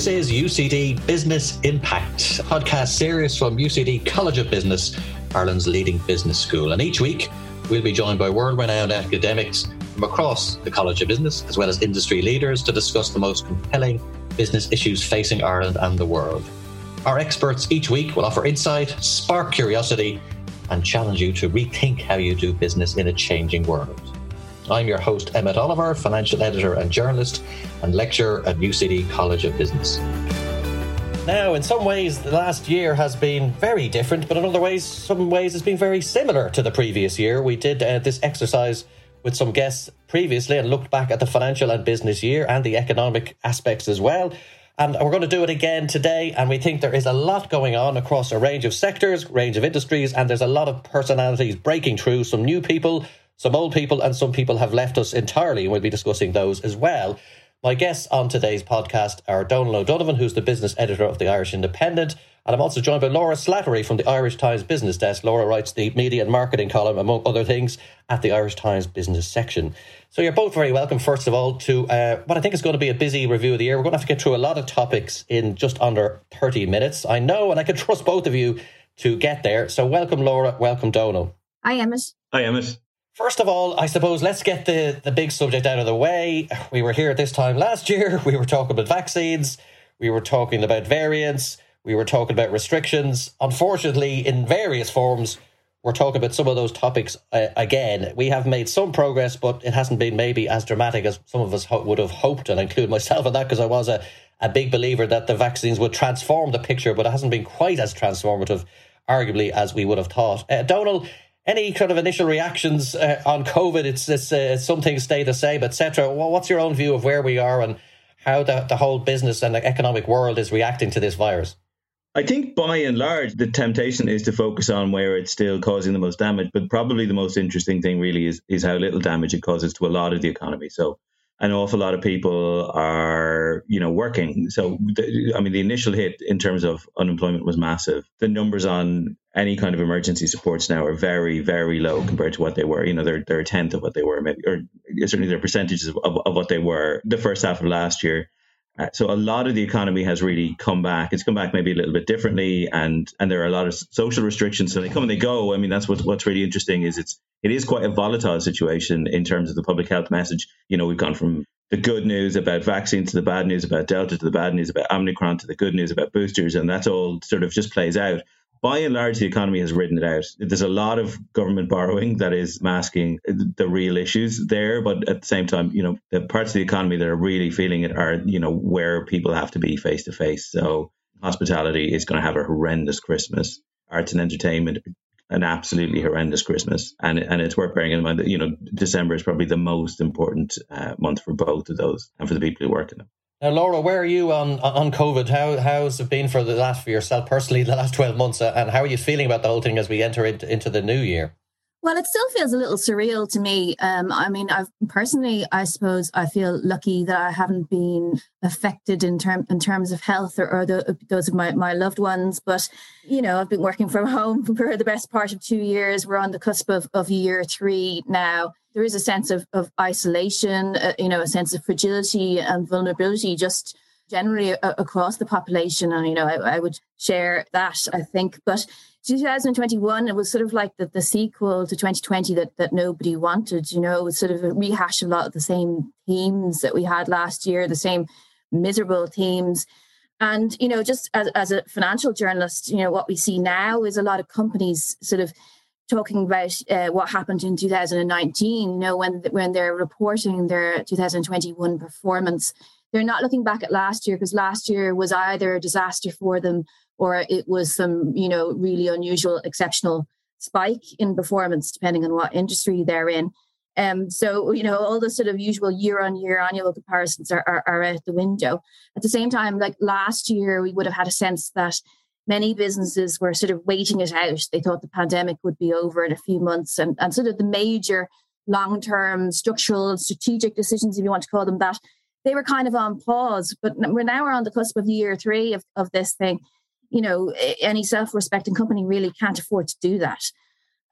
This is UCD Business Impact, podcast series from UCD College of Business, Ireland's leading business school. And each week, we'll be joined by world renowned academics from across the College of Business, as well as industry leaders, to discuss the most compelling business issues facing Ireland and the world. Our experts each week will offer insight, spark curiosity, and challenge you to rethink how you do business in a changing world. I'm your host, Emmett Oliver, financial editor and journalist, and lecturer at UCD College of Business. Now, in some ways, the last year has been very different, but in other ways, some ways it's been very similar to the previous year. We did uh, this exercise with some guests previously and looked back at the financial and business year and the economic aspects as well. And we're going to do it again today. And we think there is a lot going on across a range of sectors, range of industries, and there's a lot of personalities breaking through. Some new people, some old people, and some people have left us entirely. And we'll be discussing those as well. My guests on today's podcast are Donal O'Donovan, who's the business editor of the Irish Independent. And I'm also joined by Laura Slattery from the Irish Times Business Desk. Laura writes the media and marketing column, among other things, at the Irish Times Business section. So you're both very welcome, first of all, to uh, what I think is going to be a busy review of the year. We're going to have to get through a lot of topics in just under 30 minutes. I know, and I can trust both of you to get there. So welcome, Laura. Welcome, Donal. Hi, Emmett. Hi, Emmett. First of all, I suppose let's get the, the big subject out of the way. We were here at this time last year. We were talking about vaccines. We were talking about variants. We were talking about restrictions. Unfortunately, in various forms, we're talking about some of those topics uh, again. We have made some progress, but it hasn't been maybe as dramatic as some of us ho- would have hoped, and I include myself in that because I was a, a big believer that the vaccines would transform the picture, but it hasn't been quite as transformative, arguably, as we would have thought. Uh, Donal, any kind of initial reactions uh, on COVID? It's, it's uh, some things stay the same, etc. What's your own view of where we are and how the, the whole business and the economic world is reacting to this virus? I think by and large, the temptation is to focus on where it's still causing the most damage. But probably the most interesting thing really is, is how little damage it causes to a lot of the economy. So an awful lot of people are, you know, working. So, the, I mean, the initial hit in terms of unemployment was massive. The numbers on any kind of emergency supports now are very, very low compared to what they were. You know, they're, they're a tenth of what they were, maybe, or certainly they're percentages of, of, of what they were the first half of last year. Uh, so a lot of the economy has really come back. It's come back maybe a little bit differently, and and there are a lot of social restrictions. So they come and they go. I mean, that's what what's really interesting is it's it is quite a volatile situation in terms of the public health message. You know, we've gone from the good news about vaccines to the bad news about Delta to the bad news about Omicron to the good news about boosters, and that's all sort of just plays out by and large, the economy has ridden it out. There's a lot of government borrowing that is masking the real issues there, but at the same time, you know, the parts of the economy that are really feeling it are, you know, where people have to be face to face. So hospitality is going to have a horrendous Christmas. Arts and entertainment, an absolutely horrendous Christmas, and and it's worth bearing in mind that you know December is probably the most important uh, month for both of those and for the people who work in them. Now, Laura, where are you on on COVID? How how's it been for the last for yourself personally the last twelve months, uh, and how are you feeling about the whole thing as we enter into, into the new year? Well, it still feels a little surreal to me. Um, I mean, I've personally, I suppose, I feel lucky that I haven't been affected in term in terms of health or, or the, those of my, my loved ones. But you know, I've been working from home for the best part of two years. We're on the cusp of, of year three now there is a sense of, of isolation, uh, you know, a sense of fragility and vulnerability just generally uh, across the population. And, you know, I, I, would share that, I think. But 2021, it was sort of like the, the sequel to 2020 that, that nobody wanted, you know, it was sort of a rehash of a lot of the same themes that we had last year, the same miserable themes. And, you know, just as, as a financial journalist, you know, what we see now is a lot of companies sort of talking about uh, what happened in 2019, you know, when when they're reporting their 2021 performance, they're not looking back at last year because last year was either a disaster for them or it was some, you know, really unusual, exceptional spike in performance, depending on what industry they're in. Um, so, you know, all the sort of usual year on year annual comparisons are, are, are out the window. At the same time, like last year, we would have had a sense that many businesses were sort of waiting it out. They thought the pandemic would be over in a few months, and, and sort of the major long term structural strategic decisions, if you want to call them that, they were kind of on pause. But we're now we're on the cusp of year three of, of this thing. You know, any self respecting company really can't afford to do that.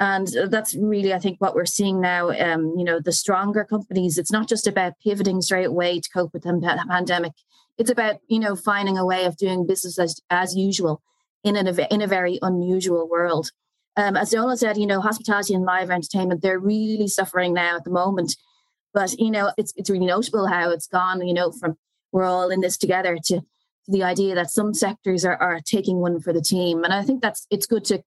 And that's really, I think, what we're seeing now. Um, you know, the stronger companies, it's not just about pivoting straight away to cope with the pandemic it's about you know finding a way of doing business as, as usual in an in a very unusual world. Um, as Donal said, you know, hospitality and live entertainment they're really suffering now at the moment. But you know, it's it's really notable how it's gone. You know, from we're all in this together to the idea that some sectors are, are taking one for the team, and I think that's it's good to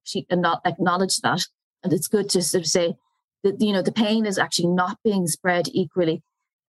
acknowledge that, and it's good to sort of say that you know the pain is actually not being spread equally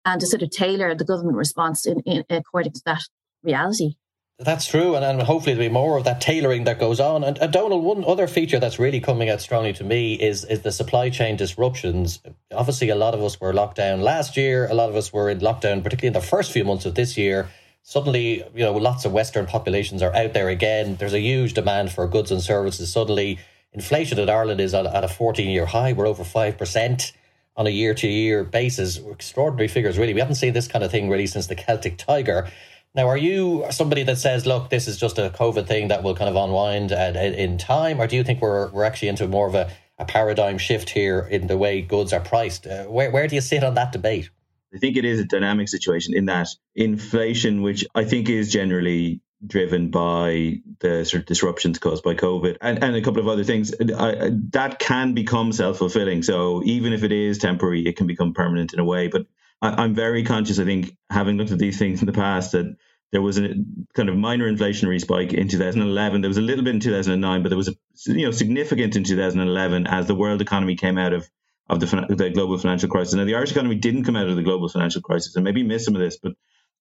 and to sort of tailor the government response in, in according to that reality. That's true, and, and hopefully there'll be more of that tailoring that goes on. And, and Donal, one other feature that's really coming out strongly to me is is the supply chain disruptions. Obviously, a lot of us were locked down last year. A lot of us were in lockdown, particularly in the first few months of this year. Suddenly, you know, lots of Western populations are out there again. There's a huge demand for goods and services. Suddenly, inflation in Ireland is at, at a 14 year high. We're over 5% on a year to year basis. Extraordinary figures, really. We haven't seen this kind of thing really since the Celtic Tiger. Now, are you somebody that says, look, this is just a COVID thing that will kind of unwind at, at, in time? Or do you think we're, we're actually into more of a, a paradigm shift here in the way goods are priced? Uh, where, where do you sit on that debate? I think it is a dynamic situation in that inflation, which I think is generally driven by the sort of disruptions caused by COVID and, and a couple of other things, I, that can become self fulfilling. So even if it is temporary, it can become permanent in a way. But I, am very conscious, I think, having looked at these things in the past, that there was a kind of minor inflationary spike in 2011. There was a little bit in 2009, but there was a you know significant in 2011 as the world economy came out of of the, the global financial crisis. Now, the Irish economy didn't come out of the global financial crisis, and maybe missed some of this, but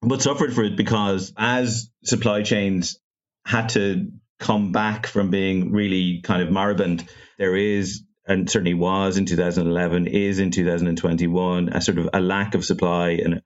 but suffered for it because as supply chains had to come back from being really kind of moribund, there is and certainly was in 2011 is in 2021 a sort of a lack of supply and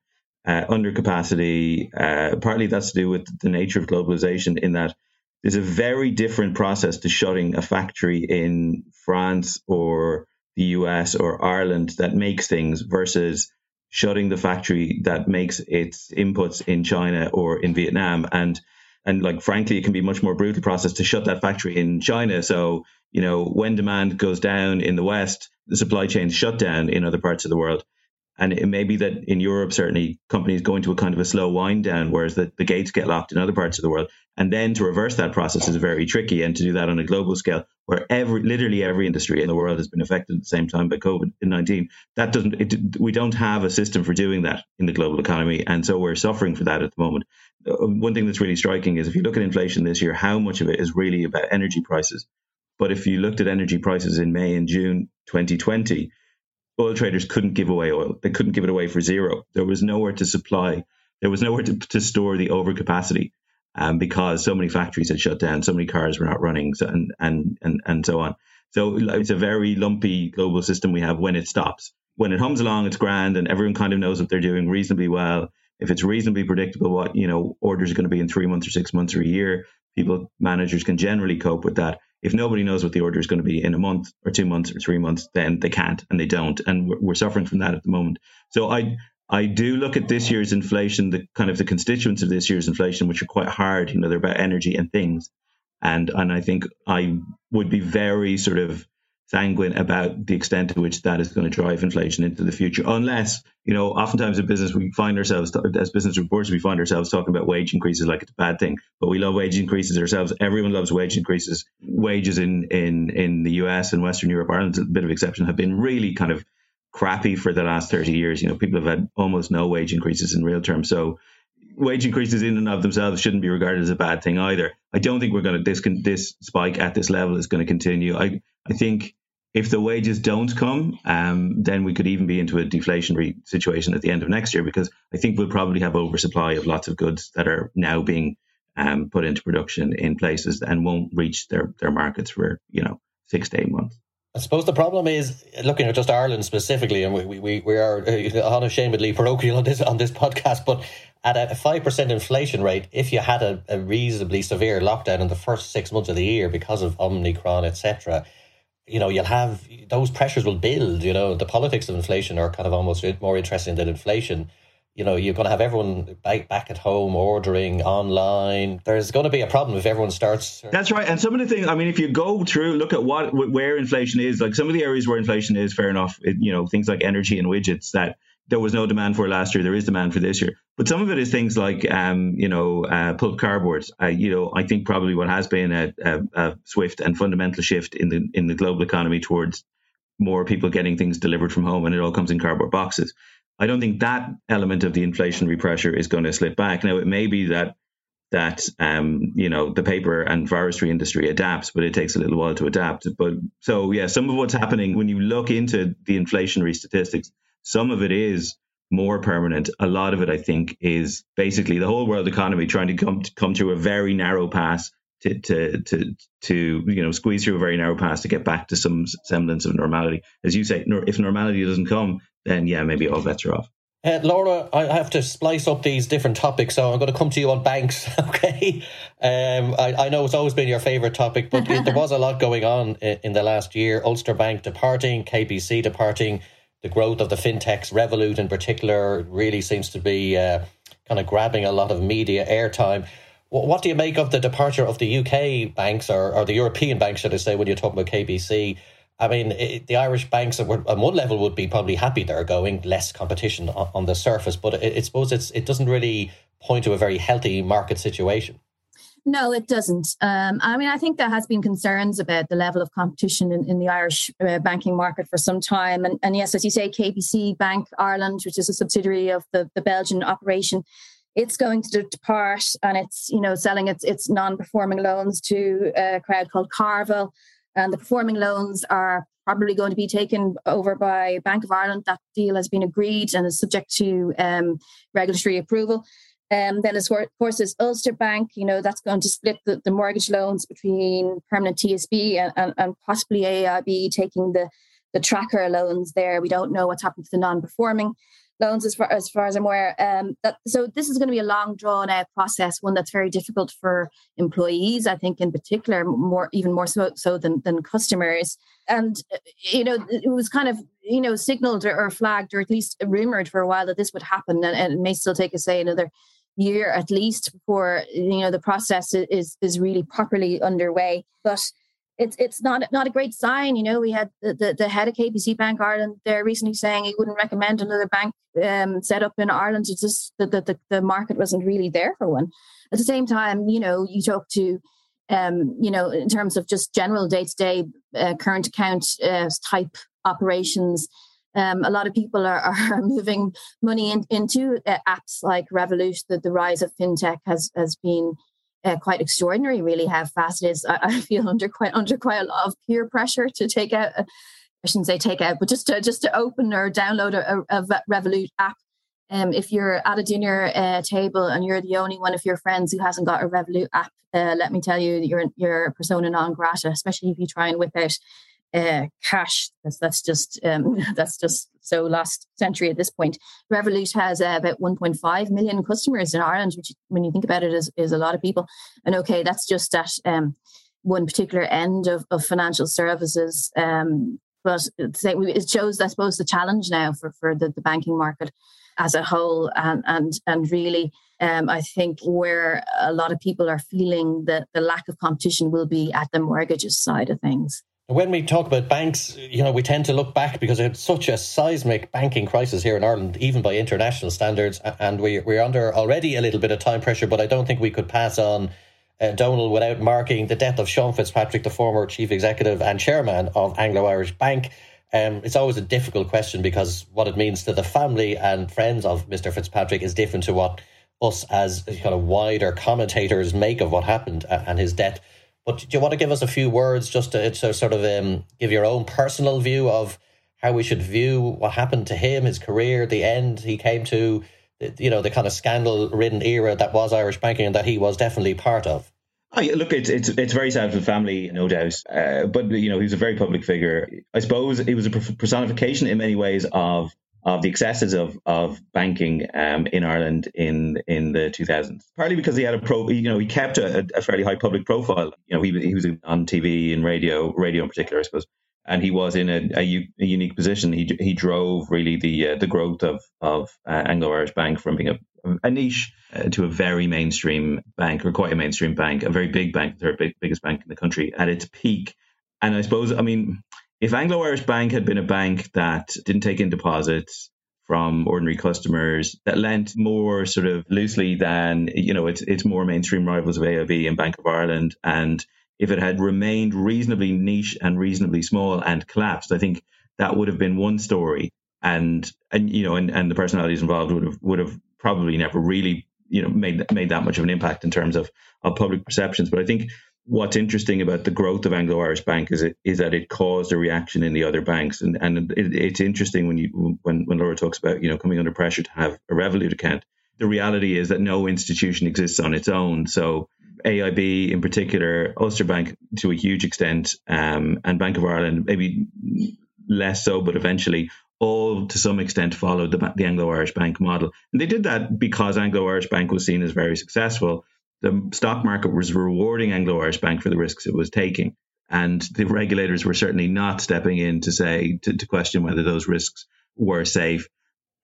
uh, under capacity. Uh, partly that's to do with the nature of globalization in that there's a very different process to shutting a factory in France or the US or Ireland that makes things versus shutting the factory that makes its inputs in China or in Vietnam. And and like frankly, it can be much more brutal process to shut that factory in China. So you know when demand goes down in the West, the supply chains shut down in other parts of the world. And it may be that in Europe, certainly companies go into a kind of a slow wind down, whereas the, the gates get locked in other parts of the world. And then to reverse that process is very tricky. And to do that on a global scale, where every, literally every industry in the world has been affected at the same time by COVID 19, that doesn't, it, we don't have a system for doing that in the global economy. And so we're suffering for that at the moment. Uh, one thing that's really striking is if you look at inflation this year, how much of it is really about energy prices. But if you looked at energy prices in May and June 2020, oil traders couldn't give away oil. They couldn't give it away for zero. There was nowhere to supply. There was nowhere to, to store the overcapacity um, because so many factories had shut down, so many cars were not running, so, and, and, and, and so on. So it's a very lumpy global system we have when it stops. When it hums along, it's grand and everyone kind of knows what they're doing reasonably well. If it's reasonably predictable what, you know, orders are going to be in three months or six months or a year, people, managers can generally cope with that. If nobody knows what the order is going to be in a month or two months or three months, then they can't and they don't. And we're, we're suffering from that at the moment. So I, I do look at this year's inflation, the kind of the constituents of this year's inflation, which are quite hard. You know, they're about energy and things. And and I think I would be very sort of sanguine about the extent to which that is going to drive inflation into the future. Unless, you know, oftentimes in business, we find ourselves, as business reporters, we find ourselves talking about wage increases like it's a bad thing. But we love wage increases ourselves. Everyone loves wage increases. Wages in, in, in the US and Western Europe, Ireland's a bit of exception, have been really kind of crappy for the last 30 years. You know, people have had almost no wage increases in real terms. So wage increases in and of themselves shouldn't be regarded as a bad thing either. I don't think we're going to this this spike at this level is going to continue. I I think if the wages don't come, um, then we could even be into a deflationary situation at the end of next year because I think we'll probably have oversupply of lots of goods that are now being um, put into production in places and won't reach their their markets for you know six to eight months. I suppose the problem is looking at just Ireland specifically, and we, we, we are uh, unashamedly parochial on this on this podcast, but at a five percent inflation rate, if you had a, a, reasonably severe lockdown in the first six months of the year because of Omicron, etc., you know, you'll have those pressures will build. You know, the politics of inflation are kind of almost more interesting than inflation you know, you're going to have everyone back, back at home ordering online. There's going to be a problem if everyone starts. That's right. And some of the things, I mean, if you go through, look at what where inflation is, like some of the areas where inflation is, fair enough. It, you know, things like energy and widgets that there was no demand for last year. There is demand for this year. But some of it is things like, um, you know, uh, pulp cardboard. Uh, you know, I think probably what has been a, a, a, swift and fundamental shift in the in the global economy towards more people getting things delivered from home, and it all comes in cardboard boxes. I don't think that element of the inflationary pressure is going to slip back. Now, it may be that that um, you know the paper and forestry industry adapts, but it takes a little while to adapt. But so yeah, some of what's happening when you look into the inflationary statistics, some of it is more permanent. A lot of it, I think, is basically the whole world economy trying to come to come through a very narrow pass to to to to you know squeeze through a very narrow pass to get back to some semblance of normality. As you say, if normality doesn't come, then yeah, maybe all bets are off. Uh, Laura, I have to splice up these different topics, so I'm going to come to you on banks. Okay, um, I, I, know it's always been your favourite topic, but there was a lot going on in, in, the last year. Ulster Bank departing, KBC departing, the growth of the fintechs, Revolut in particular, really seems to be uh, kind of grabbing a lot of media airtime. What do you make of the departure of the UK banks or, or the European banks, should I say, when you're talking about KBC? I mean, it, the Irish banks were, on one level would be probably happy they're going less competition on, on the surface, but it, I suppose it's it doesn't really point to a very healthy market situation. No, it doesn't. Um, I mean, I think there has been concerns about the level of competition in, in the Irish uh, banking market for some time. And, and, yes, as you say, KBC Bank Ireland, which is a subsidiary of the, the Belgian operation, it's going to depart and it's you know selling its its non-performing loans to a crowd called CarVal and the performing loans are probably going to be taken over by Bank of Ireland. That deal has been agreed and is subject to um, regulatory approval. Um, then, of course, there's Ulster Bank. You know that's going to split the, the mortgage loans between permanent TSB and, and, and possibly AIB taking the the tracker loans there. We don't know what's happened to the non-performing loans as far as far as I'm aware. Um, that, so this is going to be a long drawn out process, one that's very difficult for employees, I think, in particular, more even more so, so than than customers. And uh, you know, it was kind of you know signaled or, or flagged or at least rumored for a while that this would happen, and, and it may still take us say another year at least before you know the process is is really properly underway. But it's it's not not a great sign. You know, we had the, the, the, head of KBC Bank Ireland there recently saying he wouldn't recommend another bank um, set up in Ireland. It's just that the, the, the, market wasn't really there for one. At the same time, you know, you talk to, um, you know, in terms of just general day to day current account uh, type operations. Um, a lot of people are, are moving money in, into uh, apps like Revolut. That the rise of fintech has has been uh, quite extraordinary, really, how fast it is. I, I, feel under quite under quite a lot of peer pressure to take out. A, I shouldn't say take out, but just to just to open or download a, a Revolut app. Um, if you're at a dinner uh, table and you're the only one of your friends who hasn't got a Revolut app, uh, let me tell you, you're you're persona non grata. Especially if you try and whip out uh, cash. That's, that's just um, that's just so last century at this point. Revolut has uh, about 1.5 million customers in Ireland, which, when you think about it, is, is a lot of people. And okay, that's just at um, one particular end of, of financial services. Um, but it shows, I suppose, the challenge now for, for the, the banking market as a whole, and and and really, um, I think where a lot of people are feeling that the lack of competition will be at the mortgages side of things. When we talk about banks, you know, we tend to look back because it's such a seismic banking crisis here in Ireland, even by international standards, and we, we're under already a little bit of time pressure. But I don't think we could pass on uh, Donal without marking the death of Sean Fitzpatrick, the former chief executive and chairman of Anglo Irish Bank. Um, it's always a difficult question because what it means to the family and friends of Mr. Fitzpatrick is different to what us as kind of wider commentators make of what happened and his death. But do you want to give us a few words just to, to sort of um, give your own personal view of how we should view what happened to him, his career, the end he came to, you know, the kind of scandal-ridden era that was Irish banking and that he was definitely part of? Oh, yeah, look, it's it's it's very sad for the family, no doubt. Uh, but you know, he was a very public figure. I suppose it was a personification in many ways of of the excesses of of banking um, in Ireland in in the 2000s. Partly because he had a pro, you know, he kept a, a fairly high public profile. You know, he he was on TV and radio, radio in particular, I suppose, and he was in a, a, a unique position. He he drove really the uh, the growth of of uh, Anglo Irish Bank from being a a niche uh, to a very mainstream bank or quite a mainstream bank, a very big bank, the third big, biggest bank in the country at its peak. And I suppose, I mean, if Anglo Irish Bank had been a bank that didn't take in deposits, from ordinary customers that lent more sort of loosely than you know it's it's more mainstream rivals of AIB and Bank of Ireland and if it had remained reasonably niche and reasonably small and collapsed I think that would have been one story. And and you know and, and the personalities involved would have would have probably never really you know made made that much of an impact in terms of of public perceptions. But I think what's interesting about the growth of Anglo Irish Bank is it is that it caused a reaction in the other banks, and and it, it's interesting when you when when Laura talks about you know coming under pressure to have a Revolut account. The reality is that no institution exists on its own. So AIB in particular, Ulster Bank to a huge extent, um, and Bank of Ireland maybe less so, but eventually all to some extent followed the, the Anglo Irish Bank model, and they did that because Anglo Irish Bank was seen as very successful the stock market was rewarding Anglo Irish Bank for the risks it was taking. And the regulators were certainly not stepping in to say, to, to question whether those risks were safe.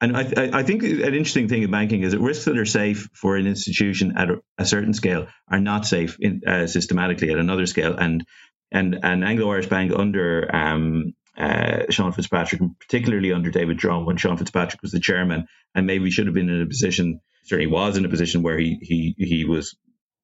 And I, I, think an interesting thing in banking is that risks that are safe for an institution at a, a certain scale are not safe in, uh, systematically at another scale. And and and Anglo Irish Bank under um, uh, Sean Fitzpatrick, particularly under David Drumm, when Sean Fitzpatrick was the chairman, and maybe should have been in a position, certainly was in a position where he he he was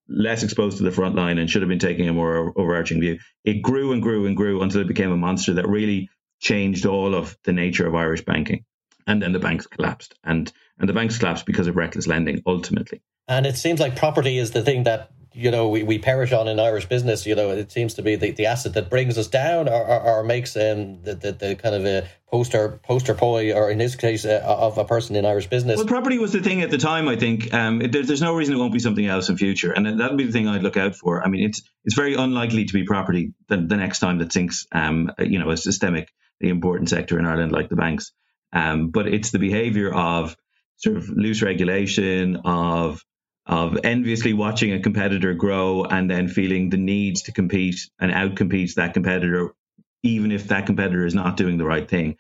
less exposed to the front line and should have been taking a more overarching view. It grew and grew and grew until it became a monster that really changed all of the nature of Irish banking. And then the banks collapsed. And and the banks collapsed because of reckless lending ultimately. And it seems like property is the thing that you know we, we perish on in Irish business. You know, it seems to be the, the asset that brings us down or, or, or makes um, the, the, the kind of a poster poster boy, or in this case, uh, of a person in Irish business. Well, property was the thing at the time. I think um, there, there's no reason it won't be something else in future, and that'll be the thing I'd look out for. I mean, it's it's very unlikely to be property the, the next time that sinks, um, you know, a systemic, the important sector in Ireland like the banks. Um, but it's the behaviour of sort of loose regulation of of enviously watching a competitor grow and then feeling the need to compete and outcompete that competitor, even if that competitor is not doing the right thing.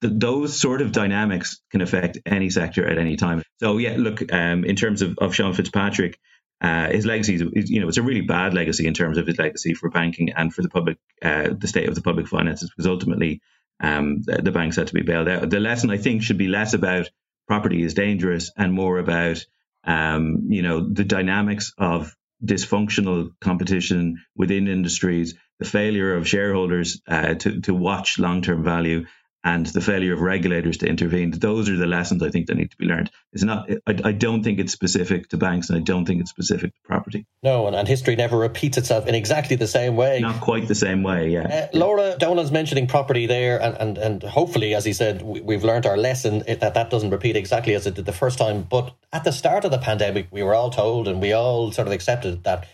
those sort of dynamics can affect any sector at any time. So yeah, look, um, in terms of, of Sean Fitzpatrick, uh, his legacy is, you know, it's a really bad legacy in terms of his legacy for banking and for the public, uh, the state of the public finances, because ultimately um, the, the banks had to be bailed out. The lesson I think should be less about property is dangerous and more about um, you know, the dynamics of dysfunctional competition within industries, the failure of shareholders uh, to, to watch long term value, and the failure of regulators to intervene. Those are the lessons I think that need to be learned. It's not. I, I don't think it's specific to banks, and I don't think it's specific to property. No, and, and history never repeats itself in exactly the same way. Not quite the same way. Yeah. Uh, Laura Donal's mentioning property there, and, and and hopefully, as he said, we, have learned our lesson that that doesn't repeat exactly as it did the first time. But at the start of the pandemic, we were all told, and we all sort of accepted that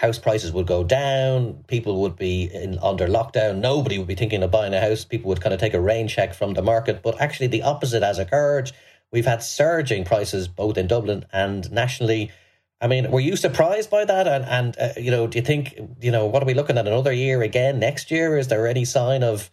house prices would go down, people would be in under lockdown, nobody would be thinking of buying a house, people would kind of take a rain check from the market. But actually, the opposite has occurred. We've had surging prices both in Dublin and nationally. I mean, were you surprised by that? And, and uh, you know, do you think, you know, what are we looking at another year again next year? Is there any sign of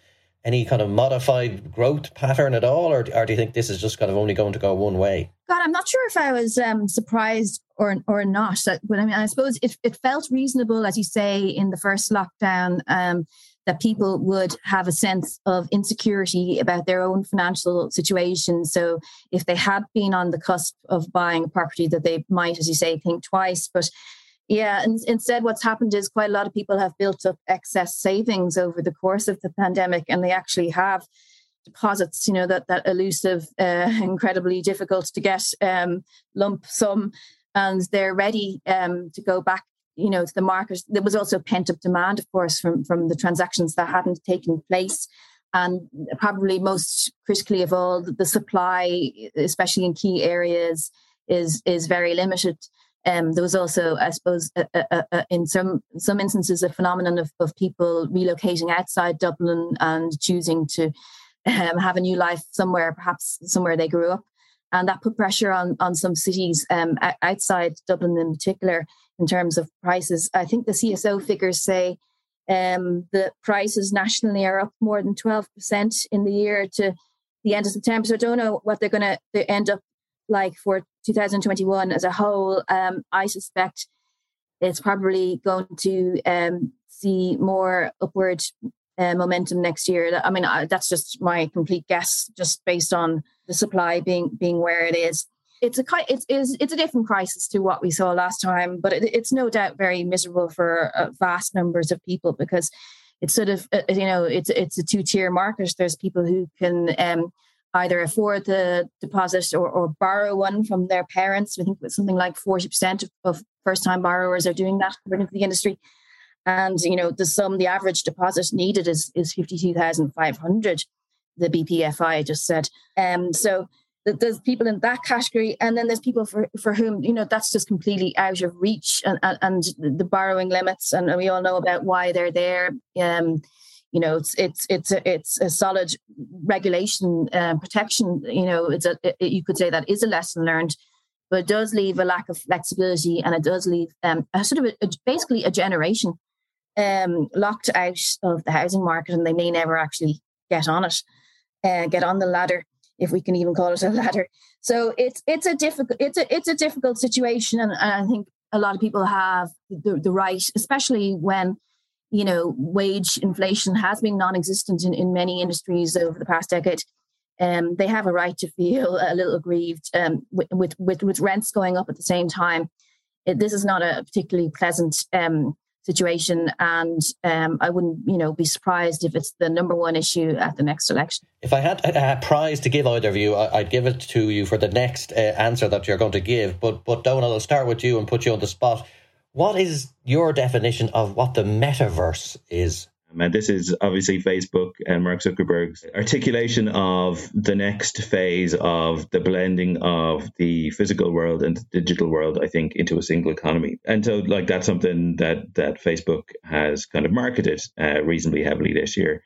any kind of modified growth pattern at all, or, or do you think this is just kind of only going to go one way? God, I'm not sure if I was um, surprised or or not. But I mean, I suppose it, it felt reasonable, as you say, in the first lockdown, um, that people would have a sense of insecurity about their own financial situation. So if they had been on the cusp of buying a property, that they might, as you say, think twice. But yeah, and instead, what's happened is quite a lot of people have built up excess savings over the course of the pandemic, and they actually have deposits. You know that that elusive, uh, incredibly difficult to get um, lump sum, and they're ready um, to go back. You know, to the market. There was also pent up demand, of course, from from the transactions that hadn't taken place and probably most critically of all the supply especially in key areas is is very limited um, there was also, I suppose, a, a, a, in some some instances, a phenomenon of, of people relocating outside Dublin and choosing to um, have a new life somewhere, perhaps somewhere they grew up, and that put pressure on on some cities um, outside Dublin in particular in terms of prices. I think the CSO figures say um, the prices nationally are up more than twelve percent in the year to the end of September. So I don't know what they're going to end up like for 2021 as a whole, um, I suspect it's probably going to um, see more upward uh, momentum next year. I mean, I, that's just my complete guess, just based on the supply being being where it is. It's a it's it's, it's a different crisis to what we saw last time, but it, it's no doubt very miserable for uh, vast numbers of people because it's sort of uh, you know it's it's a two tier market. There's people who can um, either afford the deposit or, or borrow one from their parents. I think something like forty percent of, of first time borrowers are doing that according to the industry. And you know the sum, the average deposit needed is is fifty two thousand five hundred. The BPFI just said. Um, so there's people in that category and then there's people for, for whom you know that's just completely out of reach and, and, and the borrowing limits and we all know about why they're there um you know it's it's it's a, it's a solid regulation uh, protection you know it's a it, you could say that is a lesson learned but it does leave a lack of flexibility and it does leave um, a sort of a, a, basically a generation um, locked out of the housing market and they may never actually get on it uh, get on the ladder if we can even call it a ladder. So it's it's a difficult it's a it's a difficult situation, and, and I think a lot of people have the, the right, especially when you know wage inflation has been non-existent in, in many industries over the past decade. Um, they have a right to feel a little aggrieved um, with, with, with rents going up at the same time. It, this is not a particularly pleasant um, situation. And um, I wouldn't, you know, be surprised if it's the number one issue at the next election. If I had a prize to give either of you, I'd give it to you for the next uh, answer that you're going to give. But but Donal, I'll start with you and put you on the spot. What is your definition of what the metaverse is? And this is obviously Facebook and Mark Zuckerberg's articulation of the next phase of the blending of the physical world and the digital world, I think, into a single economy. And so, like, that's something that, that Facebook has kind of marketed uh, reasonably heavily this year.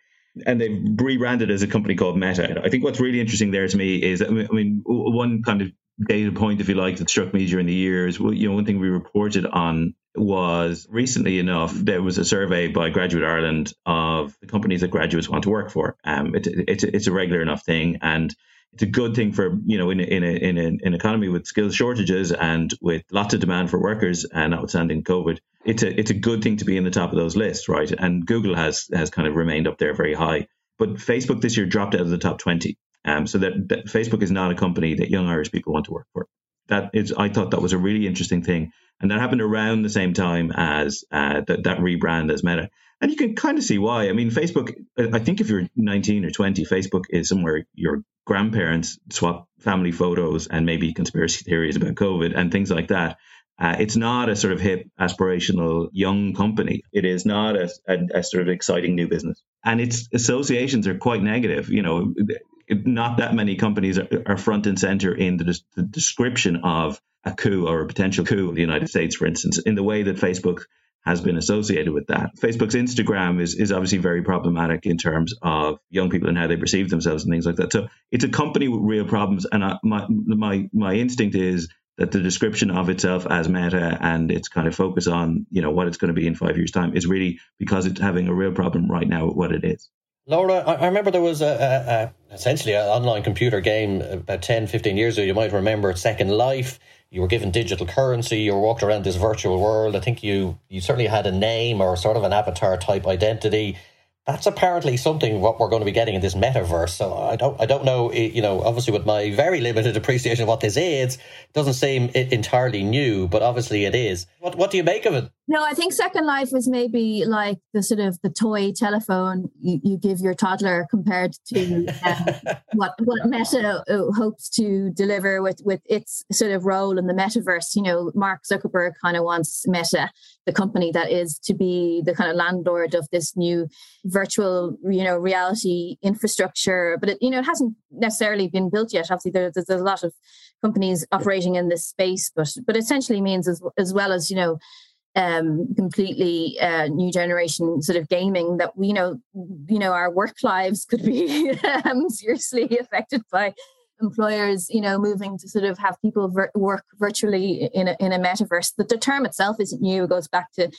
And they've rebranded as a company called Meta. I think what's really interesting there to me is, I mean, one kind of data point, if you like, that struck me during the years. You know, one thing we reported on was recently enough there was a survey by Graduate Ireland of the companies that graduates want to work for. Um, it, it, it's a regular enough thing, and it's a good thing for you know in a, in a, in an economy with skills shortages and with lots of demand for workers, and notwithstanding COVID, it's a it's a good thing to be in the top of those lists, right? And Google has has kind of remained up there very high, but Facebook this year dropped out of the top twenty. Um, so that, that Facebook is not a company that young Irish people want to work for. That is, I thought that was a really interesting thing and that happened around the same time as uh, that, that rebrand as Meta. And you can kind of see why. I mean, Facebook, I think if you're 19 or 20, Facebook is somewhere your grandparents swap family photos and maybe conspiracy theories about COVID and things like that. Uh, it's not a sort of hip, aspirational young company. It is not a, a, a, sort of exciting new business. And its associations are quite negative. You know, not that many companies are, front and center in the, the description of a coup or a potential coup in the United States, for instance, in the way that Facebook has been associated with that. Facebook's Instagram is, is obviously very problematic in terms of young people and how they perceive themselves and things like that. So it's a company with real problems. And I, my, my, my instinct is that the description of itself as meta and its kind of focus on, you know, what it's going to be in five years' time is really because it's having a real problem right now with what it is. Laura, I remember there was a, a, a essentially an online computer game about 10, 15 years ago. You might remember Second Life you were given digital currency, you were walked around this virtual world. I think you you certainly had a name or sort of an avatar type identity that's apparently something what we're going to be getting in this metaverse. So I don't, I don't know. You know, obviously with my very limited appreciation of what this is, it doesn't seem entirely new, but obviously it is. What, what do you make of it? No, I think Second Life was maybe like the sort of the toy telephone you, you give your toddler compared to um, what what Meta uh, hopes to deliver with with its sort of role in the metaverse. You know, Mark Zuckerberg kind of wants Meta, the company that is to be the kind of landlord of this new virtual you know reality infrastructure but it you know it hasn't necessarily been built yet obviously there, there's a lot of companies operating in this space but but essentially means as, as well as you know um completely uh, new generation sort of gaming that we know you know our work lives could be um, seriously affected by employers you know moving to sort of have people vir- work virtually in a, in a metaverse the, the term itself isn't new it goes back to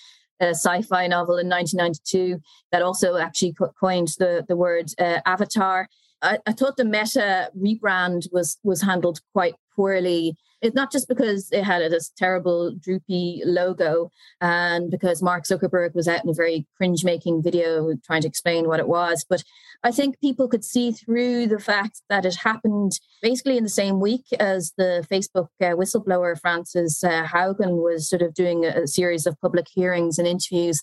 a sci-fi novel in 1992 that also actually coined the the word uh, avatar. I, I thought the Meta rebrand was was handled quite poorly. It's not just because it had this terrible droopy logo and because Mark Zuckerberg was out in a very cringe making video trying to explain what it was, but I think people could see through the fact that it happened basically in the same week as the Facebook uh, whistleblower Frances uh, Haugen was sort of doing a, a series of public hearings and interviews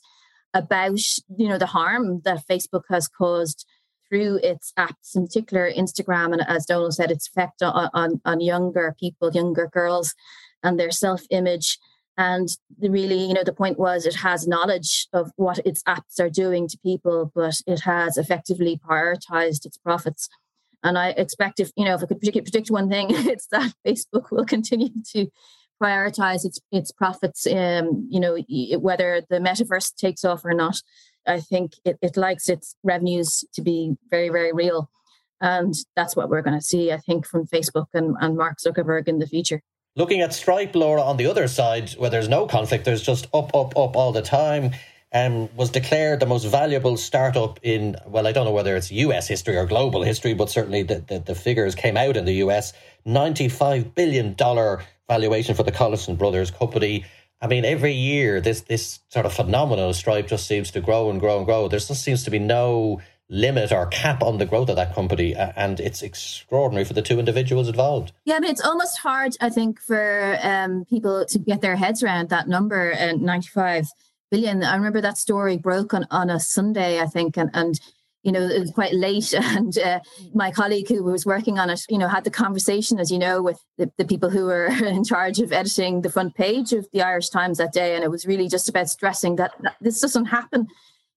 about you know the harm that Facebook has caused through its apps, in particular Instagram, and as Donal said, its effect on, on, on younger people, younger girls, and their self image. And the really, you know, the point was it has knowledge of what its apps are doing to people, but it has effectively prioritized its profits. And I expect if, you know, if I could predict one thing, it's that Facebook will continue to prioritize its its profits um you know whether the metaverse takes off or not I think it, it likes its revenues to be very, very real. And that's what we're going to see, I think, from Facebook and, and Mark Zuckerberg in the future. Looking at Stripe, Laura, on the other side, where there's no conflict, there's just up, up, up all the time, um, was declared the most valuable startup in, well, I don't know whether it's US history or global history, but certainly the, the, the figures came out in the US. $95 billion valuation for the Collison Brothers company. I mean, every year this this sort of phenomenon of Stripe just seems to grow and grow and grow. There just seems to be no limit or cap on the growth of that company, and it's extraordinary for the two individuals involved. Yeah, I mean, it's almost hard, I think, for um, people to get their heads around that number, uh, ninety-five billion. I remember that story broke on on a Sunday, I think, and and you know, it was quite late. And uh, my colleague who was working on it, you know, had the conversation, as you know, with the, the, people who were in charge of editing the front page of the Irish Times that day. And it was really just about stressing that, that this doesn't happen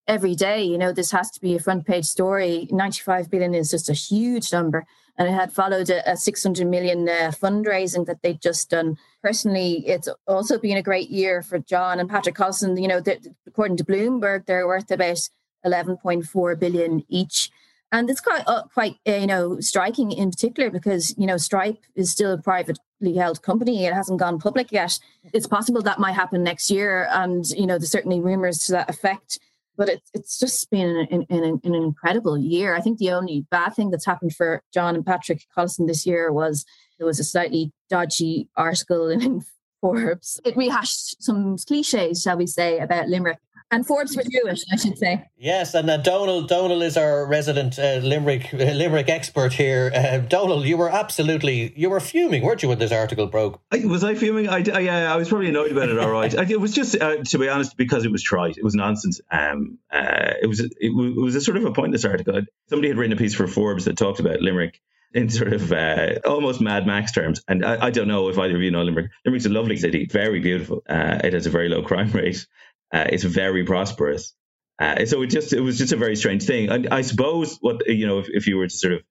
every day. You know, this has to be a front page story. 95 billion is just a huge number. And it had followed a, a 600 million uh, fundraising that they'd just done. Personally, it's also been a great year for John and Patrick Collison. You know, according to Bloomberg, they're worth about 11.4 billion each. And it's quite, uh, quite uh, you know, striking in particular because, you know, Stripe is still a privately held company. It hasn't gone public yet. It's possible that might happen next year. And, you know, there's certainly rumors to that effect. But it's it's just been an, an, an incredible year. I think the only bad thing that's happened for John and Patrick Collison this year was there was a slightly dodgy article in Forbes. It rehashed some cliches, shall we say, about Limerick and Forbes were Jewish, I should say. Yes, and uh, Donal Donal is our resident uh, Limerick uh, Limerick expert here. Uh, Donal, you were absolutely you were fuming, weren't you, when this article broke? I, was I fuming? I, I, yeah, I was probably annoyed about it. All right, I, it was just uh, to be honest because it was trite. It was nonsense. Um, uh, it was it, it, was a sort of a pointless article. Somebody had written a piece for Forbes that talked about Limerick in sort of uh, almost Mad Max terms. And I, I, don't know if either of you know Limerick. Limerick's a lovely city, very beautiful. Uh, it has a very low crime rate. Uh, it's very prosperous. Uh, so it just it was just a very strange thing. And I suppose what you know, if, if you were to sort of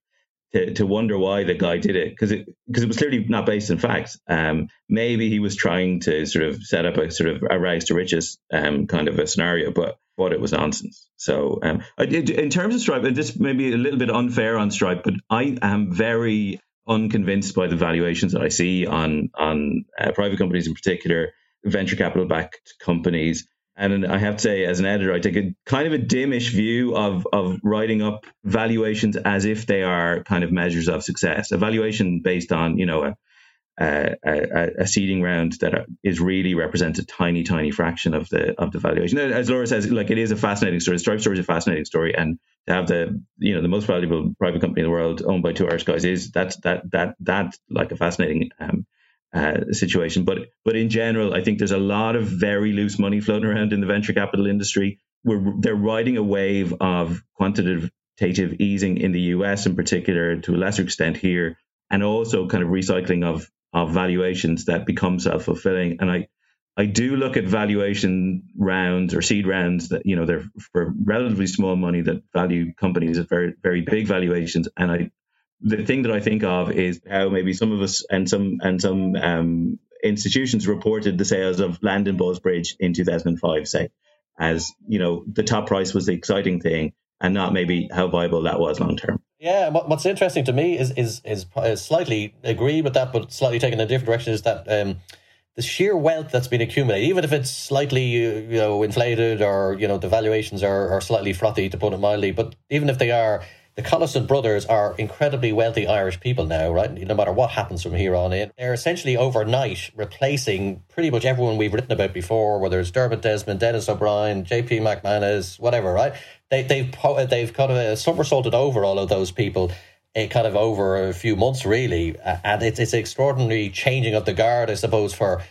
to, to wonder why the guy did it, because it because it was clearly not based in facts. Um, maybe he was trying to sort of set up a sort of a rags to riches um, kind of a scenario, but what it was nonsense. So um, in terms of Stripe, this may be a little bit unfair on Stripe, but I am very unconvinced by the valuations that I see on on uh, private companies in particular, venture capital backed companies. And I have to say, as an editor, I take a kind of a dimish view of of writing up valuations as if they are kind of measures of success. A valuation based on you know a a, a, a seeding round that is really represents a tiny, tiny fraction of the of the valuation. As Laura says, like it is a fascinating story. Stripe story is a fascinating story, and to have the you know the most valuable private company in the world owned by two Irish guys is that's that that that like a fascinating um, uh, situation. But but in general, I think there's a lot of very loose money floating around in the venture capital industry. We're, they're riding a wave of quantitative easing in the US in particular, to a lesser extent here, and also kind of recycling of of valuations that become self fulfilling. And I I do look at valuation rounds or seed rounds that you know they're for relatively small money that value companies at very very big valuations, and I the thing that I think of is how maybe some of us and some and some um, institutions reported the sales of land Landon Bridge in 2005, say, as you know, the top price was the exciting thing, and not maybe how viable that was long term. Yeah, what's interesting to me is is is, is slightly agree with that, but slightly taken in a different direction. Is that um, the sheer wealth that's been accumulated, even if it's slightly you know inflated or you know the valuations are, are slightly frothy to put it mildly, but even if they are the Collison brothers are incredibly wealthy Irish people now, right? No matter what happens from here on in, they're essentially overnight replacing pretty much everyone we've written about before, whether it's Dermot Desmond, Denis O'Brien, J.P. McManus, whatever, right? They, they've they've kind of uh, somersaulted over all of those people. Uh, kind of over a few months, really, and it's it's extraordinary changing of the guard, I suppose, for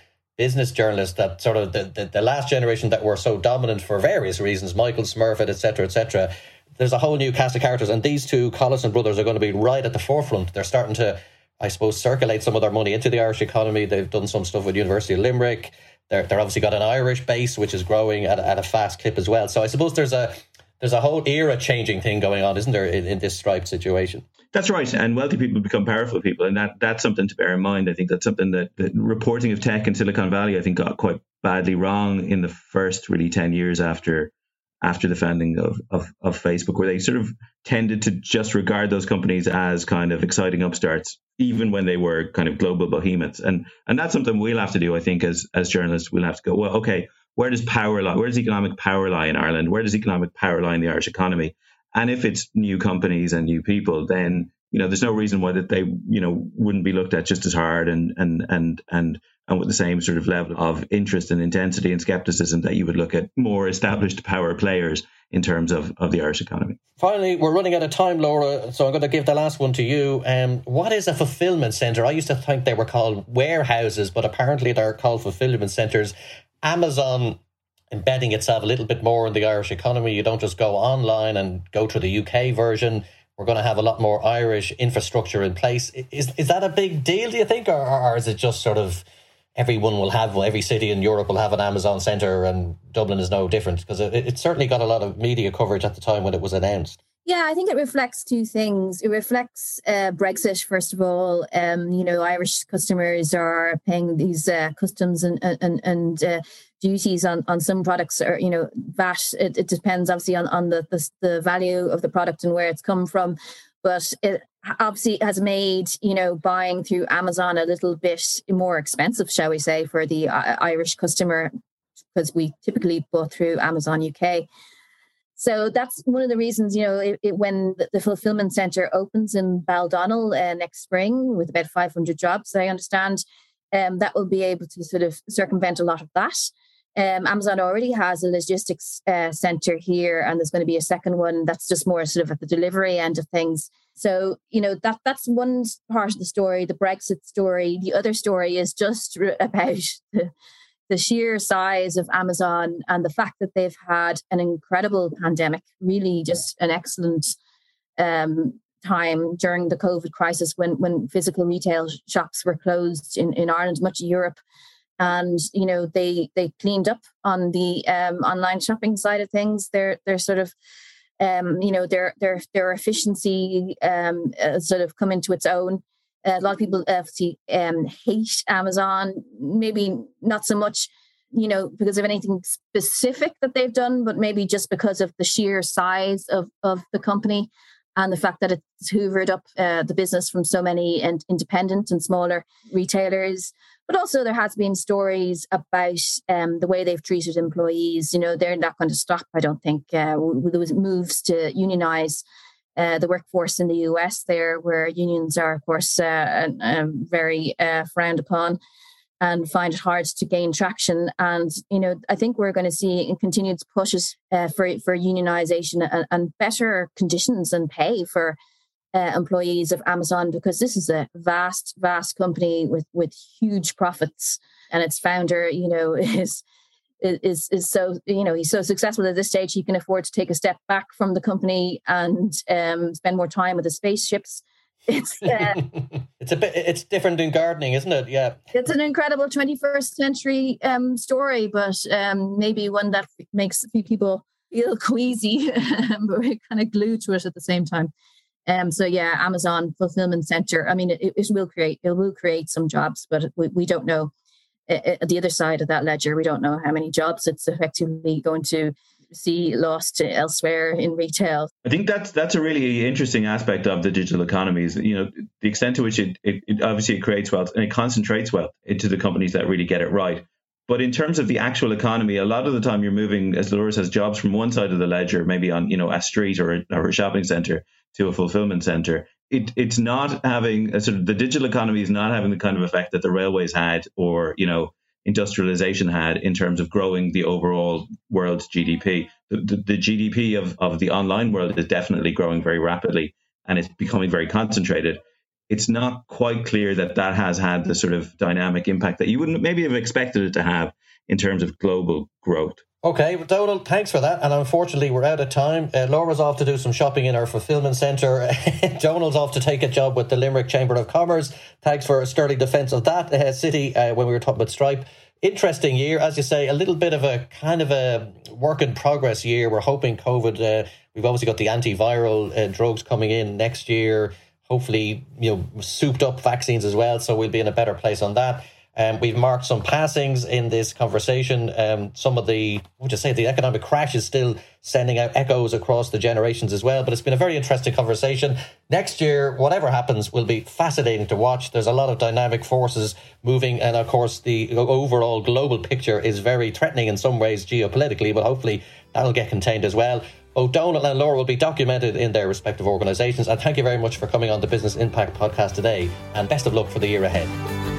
business journalists that sort of the, the, the, last generation that were so dominant for various reasons, Michael Smurfit, etc., etc. There's a whole new cast of characters, and these two Collison brothers are going to be right at the forefront. They're starting to, I suppose, circulate some of their money into the Irish economy. They've done some stuff with University of Limerick. They're, they're obviously got an Irish base, which is growing at, at a fast clip as well. So I suppose there's a there's a whole era changing thing going on, isn't there, in, in this Stripe situation? That's right, and wealthy people become powerful people, and that that's something to bear in mind. I think that's something that, reporting of tech in Silicon Valley, I think, got quite badly wrong in the first really ten years after after the founding of, of, of Facebook, where they sort of tended to just regard those companies as kind of exciting upstarts, even when they were kind of global behemoths. And and that's something we'll have to do, I think, as as journalists, we'll have to go, well, okay, where does power lie? Where does economic power lie in Ireland? Where does economic power lie in the Irish economy? And if it's new companies and new people, then you know there's no reason why that they you know wouldn't be looked at just as hard and and and and and with the same sort of level of interest and intensity and skepticism that you would look at more established power players in terms of, of the Irish economy. Finally, we're running out of time, Laura, so I'm going to give the last one to you. Um, what is a fulfillment centre? I used to think they were called warehouses, but apparently they're called fulfillment centres. Amazon embedding itself a little bit more in the Irish economy. You don't just go online and go to the UK version. We're going to have a lot more Irish infrastructure in place. Is is that a big deal? Do you think, or, or is it just sort of everyone will have every city in Europe will have an Amazon center, and Dublin is no different? Because it, it certainly got a lot of media coverage at the time when it was announced. Yeah, I think it reflects two things. It reflects uh, Brexit, first of all. Um, you know, Irish customers are paying these uh, customs and and and uh, duties on, on some products, or you know, VAT. It, it depends obviously on on the, the, the value of the product and where it's come from, but it obviously has made you know buying through Amazon a little bit more expensive, shall we say, for the uh, Irish customer because we typically bought through Amazon UK. So that's one of the reasons, you know, it, it, when the, the, fulfillment center opens in Baldonnel uh, next spring with about 500 jobs, I understand um, that will be able to sort of circumvent a lot of that. Um, Amazon already has a logistics uh, center here, and there's going to be a second one that's just more sort of at the delivery end of things. So you know that that's one part of the story, the Brexit story. The other story is just about the, the sheer size of Amazon and the fact that they've had an incredible pandemic, really just an excellent um, time during the COVID crisis when when physical retail shops were closed in, in Ireland, much of Europe. And you know they they cleaned up on the um, online shopping side of things. They're they're sort of um, you know their their their efficiency um, uh, sort of come into its own a lot of people obviously um, hate Amazon, maybe not so much, you know, because of anything specific that they've done, but maybe just because of the sheer size of, of the company and the fact that it's hoovered up uh, the business from so many and independent and smaller retailers. But also, there has been stories about um, the way they've treated employees. You know, they're not going to stop. I don't think uh, there was moves to unionize uh, the workforce in the US there, where unions are, of course, uh, uh, very uh, frowned upon and find it hard to gain traction. And, you know, I think we're going to see continued pushes uh, for, for unionization and, and, better conditions and pay for employees of Amazon, because this is a vast, vast company with, with huge profits. And its founder, you know, is is is so you know he's so successful at this stage he can afford to take a step back from the company and um, spend more time with the spaceships. It's uh, it's a bit it's different than gardening isn't it? Yeah. It's an incredible 21st century um, story but um, maybe one that makes a few people feel queasy but we're kind of glued to it at the same time um, so yeah amazon fulfillment center i mean it, it will create it will create some jobs but we, we don't know at the other side of that ledger, we don't know how many jobs it's effectively going to see lost elsewhere in retail. I think that's that's a really interesting aspect of the digital economy is you know the extent to which it, it, it obviously it creates wealth and it concentrates wealth into the companies that really get it right. But in terms of the actual economy, a lot of the time you're moving, as Laura says, jobs from one side of the ledger, maybe on you know a street or a, or a shopping center, to a fulfillment center. It, it's not having a sort of the digital economy is not having the kind of effect that the railways had or you know industrialization had in terms of growing the overall world's GDP. The, the, the, GDP of, of the online world is definitely growing very rapidly and it's becoming very concentrated. It's not quite clear that that has had the sort of dynamic impact that you wouldn't maybe have expected it to have in terms of global growth. Okay, Donal, thanks for that. And unfortunately, we're out of time. Uh, Laura's off to do some shopping in our fulfillment centre. Donal's off to take a job with the Limerick Chamber of Commerce. Thanks for a sterling defence of that uh, city uh, when we were talking about Stripe. Interesting year, as you say, a little bit of a kind of a work in progress year. We're hoping COVID, uh, we've obviously got the antiviral uh, drugs coming in next year. Hopefully, you know, souped up vaccines as well. So we'll be in a better place on that. Um, we've marked some passings in this conversation. Um, some of the, what you say, the economic crash is still sending out echoes across the generations as well. But it's been a very interesting conversation. Next year, whatever happens, will be fascinating to watch. There's a lot of dynamic forces moving, and of course, the overall global picture is very threatening in some ways geopolitically. But hopefully, that'll get contained as well. O'Donnell and Laura will be documented in their respective organisations. And thank you very much for coming on the Business Impact podcast today. And best of luck for the year ahead.